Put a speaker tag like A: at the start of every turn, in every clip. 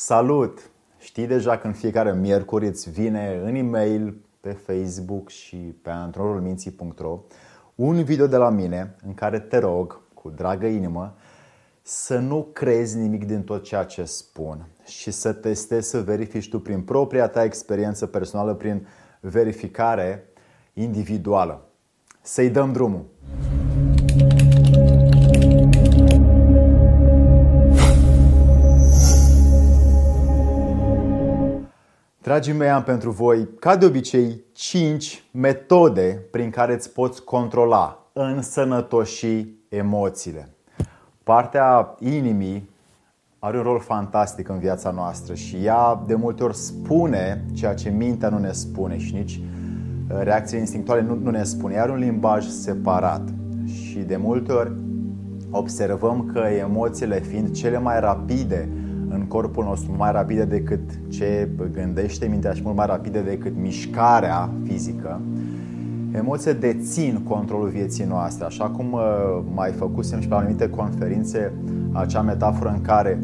A: Salut! Știi deja că în fiecare miercuri îți vine în e-mail, pe Facebook și pe antrenorulminții.ro un video de la mine în care te rog, cu dragă inimă, să nu crezi nimic din tot ceea ce spun și să testezi, să verifici tu prin propria ta experiență personală, prin verificare individuală. Să-i dăm drumul! Dragii mei, am pentru voi, ca de obicei, 5 metode prin care îți poți controla însănătoși emoțiile. Partea inimii are un rol fantastic în viața noastră și ea de multe ori spune ceea ce mintea nu ne spune și nici uh, reacțiile instinctuale nu, nu ne spune. Ea are un limbaj separat și de multe ori observăm că emoțiile fiind cele mai rapide în corpul nostru mai rapide decât ce gândește mintea și mult mai rapide decât mișcarea fizică, emoțiile dețin controlul vieții noastre, așa cum uh, mai făcusem și pe anumite conferințe acea metaforă în care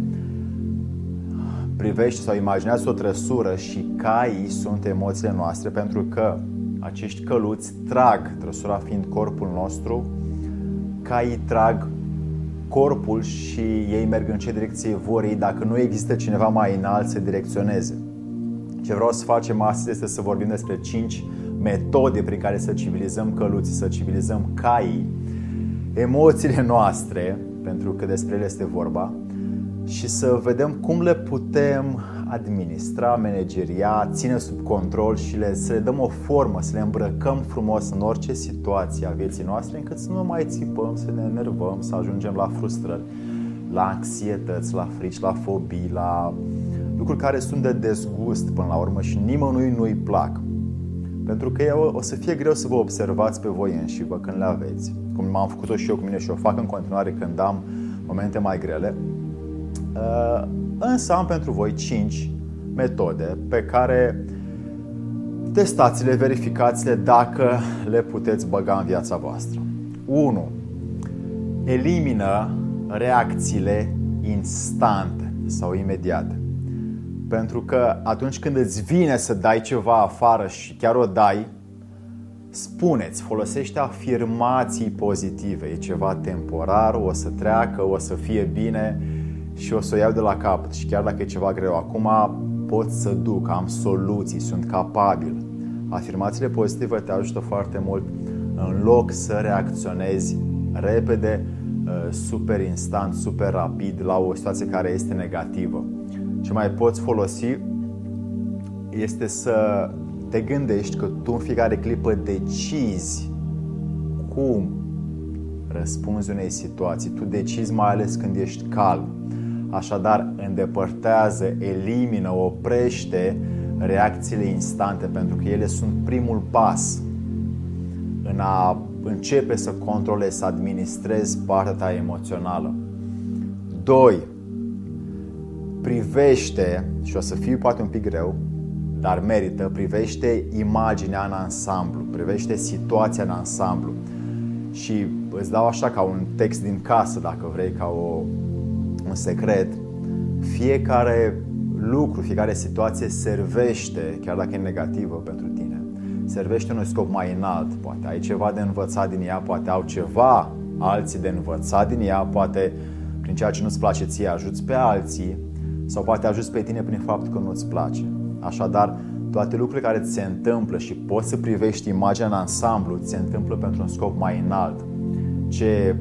A: privești sau imaginează o trăsură și caii sunt emoțiile noastre pentru că acești căluți trag, trăsura fiind corpul nostru, caii trag corpul și ei merg în ce direcție vor ei. Dacă nu există cineva mai înalt să direcționeze. Ce vreau să facem astăzi este să vorbim despre 5 metode prin care să civilizăm căluții, să civilizăm caii, emoțiile noastre, pentru că despre ele este vorba, și să vedem cum le putem administra, manageria, ține sub control și le, să le dăm o formă, să le îmbrăcăm frumos în orice situație a vieții noastre, încât să nu mai țipăm, să ne enervăm, să ajungem la frustrări, la anxietăți, la frici, la fobii, la lucruri care sunt de dezgust până la urmă și nimănui nu-i plac. Pentru că o, o să fie greu să vă observați pe voi înși vă când le aveți, cum m-am făcut-o și eu cu mine și o fac în continuare când am momente mai grele. Uh, însă am pentru voi 5 metode pe care testați-le, verificați-le dacă le puteți băga în viața voastră. 1. Elimină reacțiile instante sau imediate. Pentru că atunci când îți vine să dai ceva afară și chiar o dai, spuneți, folosește afirmații pozitive. E ceva temporar, o să treacă, o să fie bine și o să o iau de la capăt. Și chiar dacă e ceva greu acum, pot să duc, am soluții, sunt capabil. Afirmațiile pozitive te ajută foarte mult în loc să reacționezi repede, uh, super instant, super rapid la o situație care este negativă. Ce mai poți folosi este să te gândești că tu în fiecare clipă decizi cum răspunzi unei situații. Tu decizi mai ales când ești calm Așadar, îndepărtează, elimină, oprește reacțiile instante, pentru că ele sunt primul pas în a începe să controlezi, să administrezi partea ta emoțională. 2. Privește, și o să fie poate un pic greu, dar merită, privește imaginea în ansamblu, privește situația în ansamblu. Și îți dau așa ca un text din casă, dacă vrei, ca o un secret, fiecare lucru, fiecare situație servește, chiar dacă e negativă pentru tine, servește unui scop mai înalt. Poate ai ceva de învățat din ea, poate au ceva alții de învățat din ea, poate prin ceea ce nu-ți place ție ajuți pe alții sau poate ajuți pe tine prin faptul că nu-ți place. Așadar, toate lucrurile care ți se întâmplă și poți să privești imaginea în ansamblu, ți se întâmplă pentru un scop mai înalt. Ce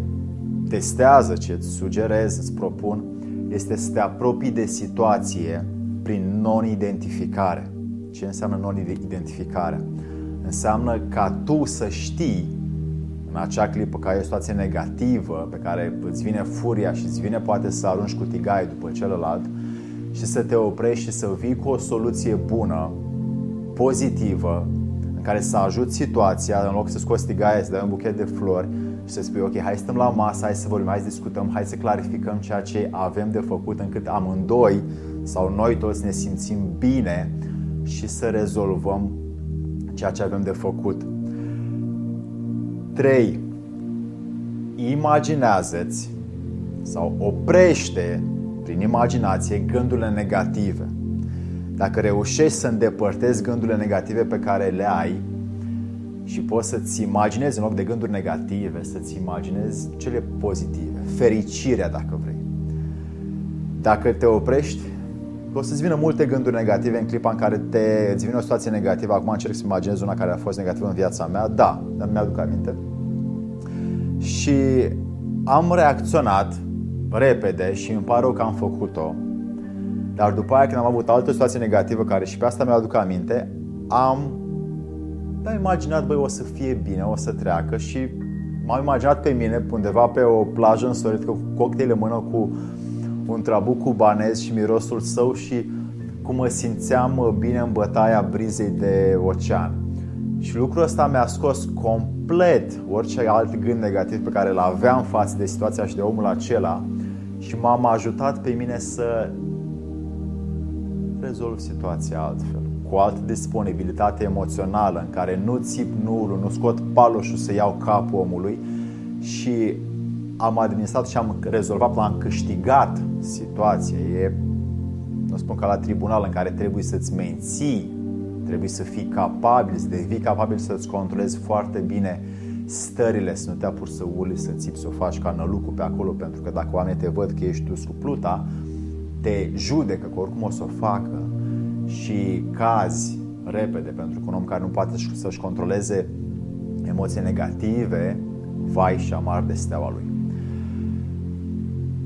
A: testează, ce îți sugerez, îți propun, este să te apropii de situație prin non-identificare. Ce înseamnă non-identificare? Înseamnă ca tu să știi în acea clipă că ai o situație negativă pe care îți vine furia și îți vine poate să arunci cu tigaie după celălalt și să te oprești și să vii cu o soluție bună, pozitivă, în care să ajuți situația, în loc să scoți tigaie, să dai un buchet de flori, și să spui, ok, hai să stăm la masă, hai să vorbim, hai să discutăm, hai să clarificăm ceea ce avem de făcut încât amândoi sau noi toți ne simțim bine și să rezolvăm ceea ce avem de făcut. 3. Imaginează-ți sau oprește prin imaginație, gândurile negative. Dacă reușești să îndepărtezi gândurile negative pe care le ai și poți să-ți imaginezi în loc de gânduri negative, să-ți imaginezi cele pozitive, fericirea dacă vrei. Dacă te oprești, o să-ți vină multe gânduri negative în clipa în care te, îți vine o situație negativă. Acum încerc să imaginez una care a fost negativă în viața mea. Da, dar mi-aduc aminte. Și am reacționat repede și îmi pare rău că am făcut-o. Dar după aia când am avut altă situație negativă care și pe asta mi-aduc aminte, am am imaginat, băi, o să fie bine, o să treacă și m-am imaginat pe mine undeva pe o plajă însorită cu cocktail în mână cu un trabuc cubanez și mirosul său și cum mă simțeam bine în bătaia brizei de ocean. Și lucrul ăsta mi-a scos complet orice alt gând negativ pe care îl aveam față de situația și de omul acela și m-am ajutat pe mine să rezolv situația altfel, cu o altă disponibilitate emoțională în care nu țip nu nu scot paloșul să iau capul omului și am administrat și am rezolvat, am câștigat situația. E, nu spun ca la tribunal în care trebuie să-ți menții, trebuie să fii capabil, să devii capabil să-ți controlezi foarte bine stările, să nu te apuri să uli, să țipi, să o faci ca nălucul pe acolo, pentru că dacă oamenii te văd că ești dus cu pluta, te judecă că oricum o să o facă și cazi repede, pentru că un om care nu poate să-și controleze emoții negative, vai și amar de steaua lui.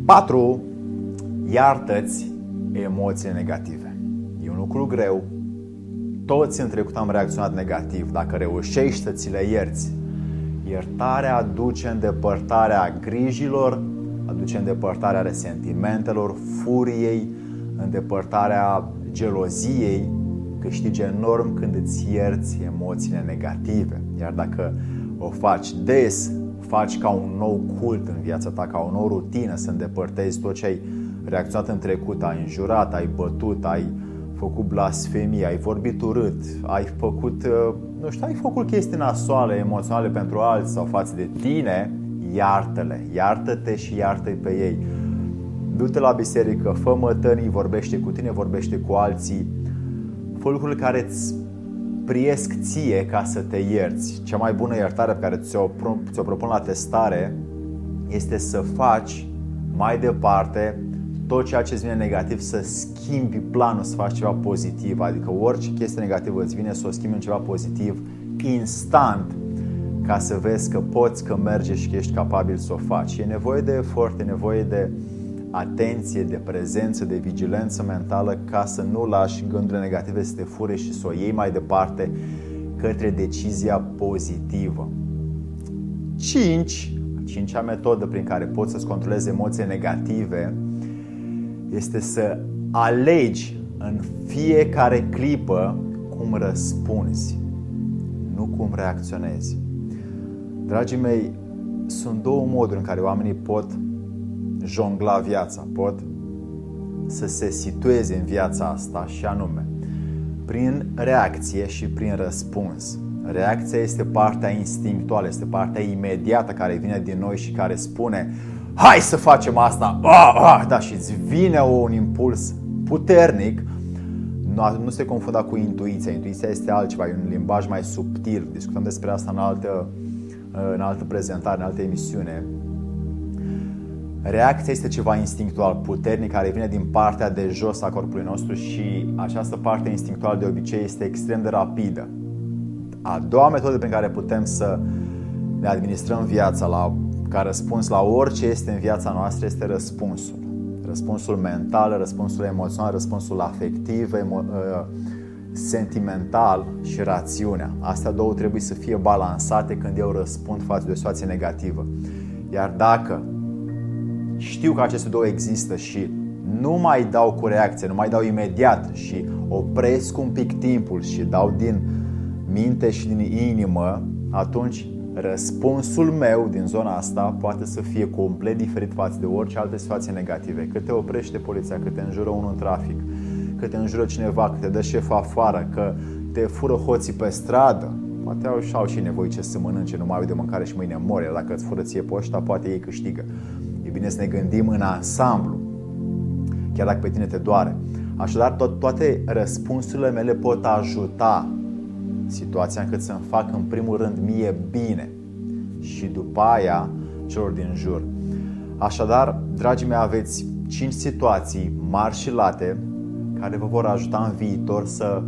A: 4. Iartă-ți emoții negative. E un lucru greu. Toți în trecut am reacționat negativ. Dacă reușești să ți le ierți, iertarea aduce îndepărtarea grijilor, aduce îndepărtarea resentimentelor, furiei, îndepărtarea geloziei, câștige enorm când îți ierți emoțiile negative. Iar dacă o faci des, faci ca un nou cult în viața ta, ca o nouă rutină, să îndepărtezi tot ce ai reacționat în trecut, ai înjurat, ai bătut, ai făcut blasfemie, ai vorbit urât, ai făcut, uh, nu știu, ai făcut chestii nasoale, emoționale pentru alții sau față de tine, iartă-le, iartă-te și iartă-i pe ei. Du-te la biserică, fă mătănii, vorbește cu tine, vorbește cu alții, fă lucruri care îți priesc ție ca să te ierți. Cea mai bună iertare pe care ți-o, ți-o propun la testare este să faci mai departe tot ceea ce îți vine negativ, să schimbi planul, să faci ceva pozitiv. Adică orice chestie negativă îți vine să o schimbi în ceva pozitiv instant ca să vezi că poți, că merge și că ești capabil să o faci. E nevoie de efort, e nevoie de atenție, de prezență, de vigilență mentală ca să nu lași gândurile negative să te fure și să o iei mai departe către decizia pozitivă. 5. Cincea metodă prin care poți să-ți controlezi emoții negative este să alegi în fiecare clipă cum răspunzi, nu cum reacționezi. Dragii mei, sunt două moduri în care oamenii pot jongla viața, pot să se situeze în viața asta și anume prin reacție și prin răspuns. Reacția este partea instinctuală, este partea imediată care vine din noi și care spune hai să facem asta, ah, ah, da, și îți vine un impuls puternic, nu, nu se confunda cu intuiția. Intuiția este altceva, e un limbaj mai subtil. Discutăm despre asta în altă, în altă prezentare, în altă emisiune. Reacția este ceva instinctual, puternic, care vine din partea de jos a corpului nostru și această parte instinctuală de obicei este extrem de rapidă. A doua metodă prin care putem să ne administrăm viața la, ca răspuns la orice este în viața noastră este răspunsul. Răspunsul mental, răspunsul emoțional, răspunsul afectiv, emo- uh, sentimental și rațiunea. Astea două trebuie să fie balansate când eu răspund față de o situație negativă. Iar dacă știu că aceste două există și nu mai dau cu reacție, nu mai dau imediat și opresc un pic timpul și dau din minte și din inimă, atunci răspunsul meu din zona asta poate să fie complet diferit față de orice alte situații negative. Că te oprește poliția, că te înjură unul în trafic, că te înjură cineva, că te dă șeful afară, că te fură hoții pe stradă. Poate au și, au și nevoie ce să mănânce, nu mai au de mâncare și mâine mor, dacă îți fură ție poșta, poate ei câștigă. E bine să ne gândim în ansamblu. chiar dacă pe tine te doare. Așadar, to- toate răspunsurile mele pot ajuta situația încât să-mi fac în primul rând mie bine și după aia celor din jur. Așadar, dragii mei, aveți 5 situații mari și late care vă vor ajuta în viitor să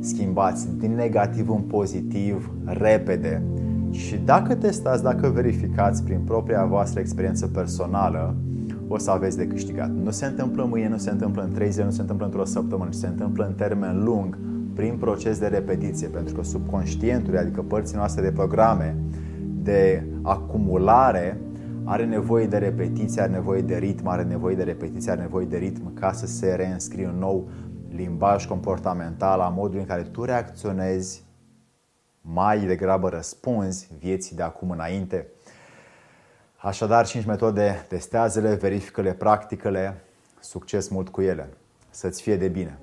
A: schimbați din negativ în pozitiv repede. Și dacă testați, dacă verificați prin propria voastră experiență personală, o să aveți de câștigat. Nu se întâmplă mâine, nu se întâmplă în 3 zile, nu se întâmplă într-o săptămână, se întâmplă în termen lung, prin proces de repetiție, pentru că subconștientul, adică părțile noastre de programe, de acumulare, are nevoie de repetiție, are nevoie de ritm, are nevoie de repetiție, are nevoie de ritm ca să se reînscrie un nou limbaj comportamental a modului în care tu reacționezi, mai degrabă răspunzi vieții de acum înainte. Așadar, 5 metode, testează-le, verifică-le, practică-le, succes mult cu ele. Să-ți fie de bine!